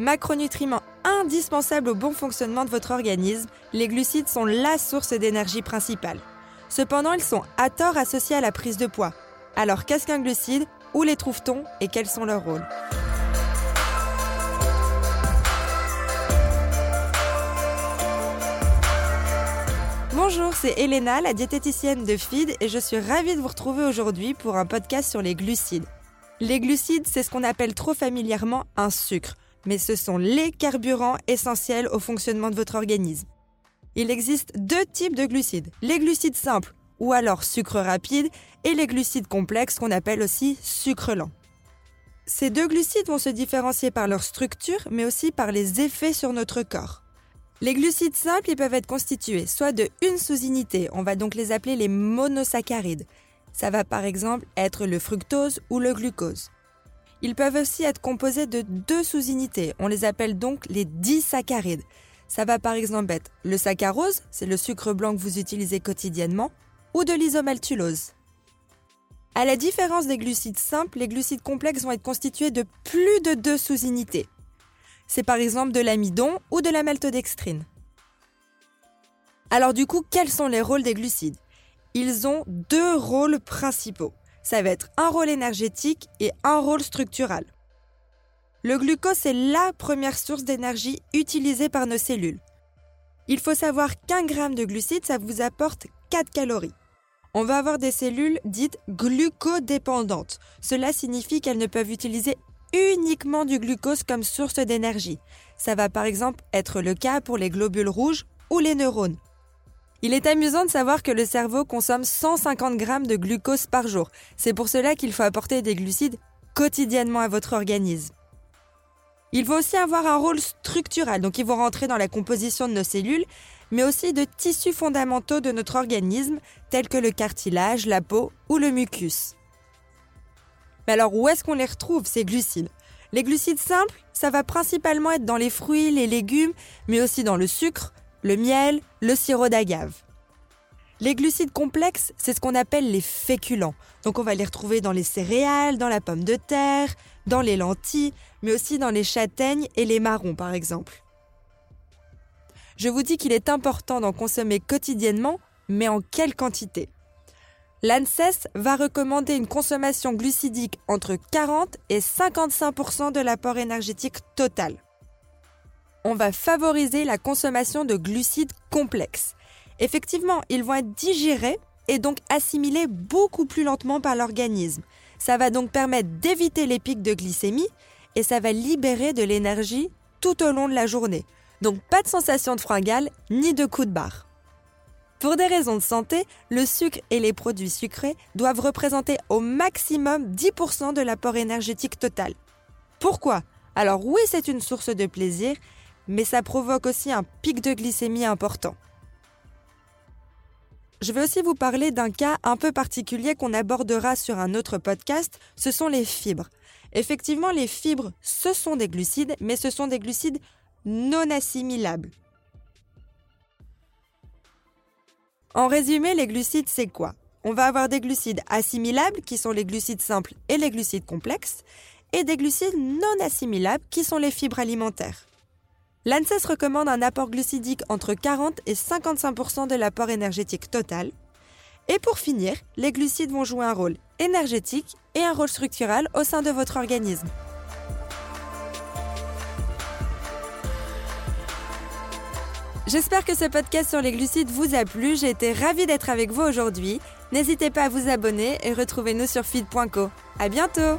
Macronutriments indispensables au bon fonctionnement de votre organisme, les glucides sont la source d'énergie principale. Cependant, ils sont à tort associés à la prise de poids. Alors qu'est-ce qu'un glucide? Où les trouve-t-on? Et quels sont leurs rôles? Bonjour, c'est Elena, la diététicienne de FID, et je suis ravie de vous retrouver aujourd'hui pour un podcast sur les glucides. Les glucides, c'est ce qu'on appelle trop familièrement un sucre, mais ce sont les carburants essentiels au fonctionnement de votre organisme. Il existe deux types de glucides, les glucides simples, ou alors sucre rapide, et les glucides complexes qu'on appelle aussi sucre lent. Ces deux glucides vont se différencier par leur structure, mais aussi par les effets sur notre corps. Les glucides simples ils peuvent être constitués soit de une sous-unité, on va donc les appeler les monosaccharides. Ça va par exemple être le fructose ou le glucose. Ils peuvent aussi être composés de deux sous-unités, on les appelle donc les disaccharides. Ça va par exemple être le saccharose, c'est le sucre blanc que vous utilisez quotidiennement, ou de l'isomaltulose. À la différence des glucides simples, les glucides complexes vont être constitués de plus de deux sous-unités c'est par exemple de l'amidon ou de la maltodextrine. Alors du coup, quels sont les rôles des glucides? Ils ont deux rôles principaux. Ça va être un rôle énergétique et un rôle structural. Le glucose est la première source d'énergie utilisée par nos cellules. Il faut savoir qu'un gramme de glucides, ça vous apporte 4 calories. On va avoir des cellules dites glucodépendantes. Cela signifie qu'elles ne peuvent utiliser uniquement du glucose comme source d'énergie. Ça va par exemple être le cas pour les globules rouges ou les neurones. Il est amusant de savoir que le cerveau consomme 150 grammes de glucose par jour. C'est pour cela qu'il faut apporter des glucides quotidiennement à votre organisme. Il faut aussi avoir un rôle structural, donc ils vont rentrer dans la composition de nos cellules, mais aussi de tissus fondamentaux de notre organisme, tels que le cartilage, la peau ou le mucus. Mais alors où est-ce qu'on les retrouve, ces glucides? Les glucides simples, ça va principalement être dans les fruits, les légumes, mais aussi dans le sucre, le miel, le sirop d'agave. Les glucides complexes, c'est ce qu'on appelle les féculents. Donc on va les retrouver dans les céréales, dans la pomme de terre, dans les lentilles, mais aussi dans les châtaignes et les marrons par exemple. Je vous dis qu'il est important d'en consommer quotidiennement, mais en quelle quantité? L'ANSES va recommander une consommation glucidique entre 40 et 55% de l'apport énergétique total. On va favoriser la consommation de glucides complexes. Effectivement, ils vont être digérés et donc assimilés beaucoup plus lentement par l'organisme. Ça va donc permettre d'éviter les pics de glycémie et ça va libérer de l'énergie tout au long de la journée. Donc pas de sensation de fringale ni de coup de barre. Pour des raisons de santé, le sucre et les produits sucrés doivent représenter au maximum 10% de l'apport énergétique total. Pourquoi? Alors oui, c'est une source de plaisir, mais ça provoque aussi un pic de glycémie important. Je vais aussi vous parler d'un cas un peu particulier qu'on abordera sur un autre podcast, ce sont les fibres. Effectivement, les fibres, ce sont des glucides, mais ce sont des glucides non assimilables. En résumé, les glucides, c'est quoi? On va avoir des glucides assimilables, qui sont les glucides simples et les glucides complexes, et des glucides non assimilables, qui sont les fibres alimentaires. L'ANSES recommande un apport glucidique entre 40 et 55% de l'apport énergétique total. Et pour finir, les glucides vont jouer un rôle énergétique et un rôle structural au sein de votre organisme. J'espère que ce podcast sur les glucides vous a plu. J'ai été ravie d'être avec vous aujourd'hui. N'hésitez pas à vous abonner et retrouvez-nous sur feed.co. À bientôt!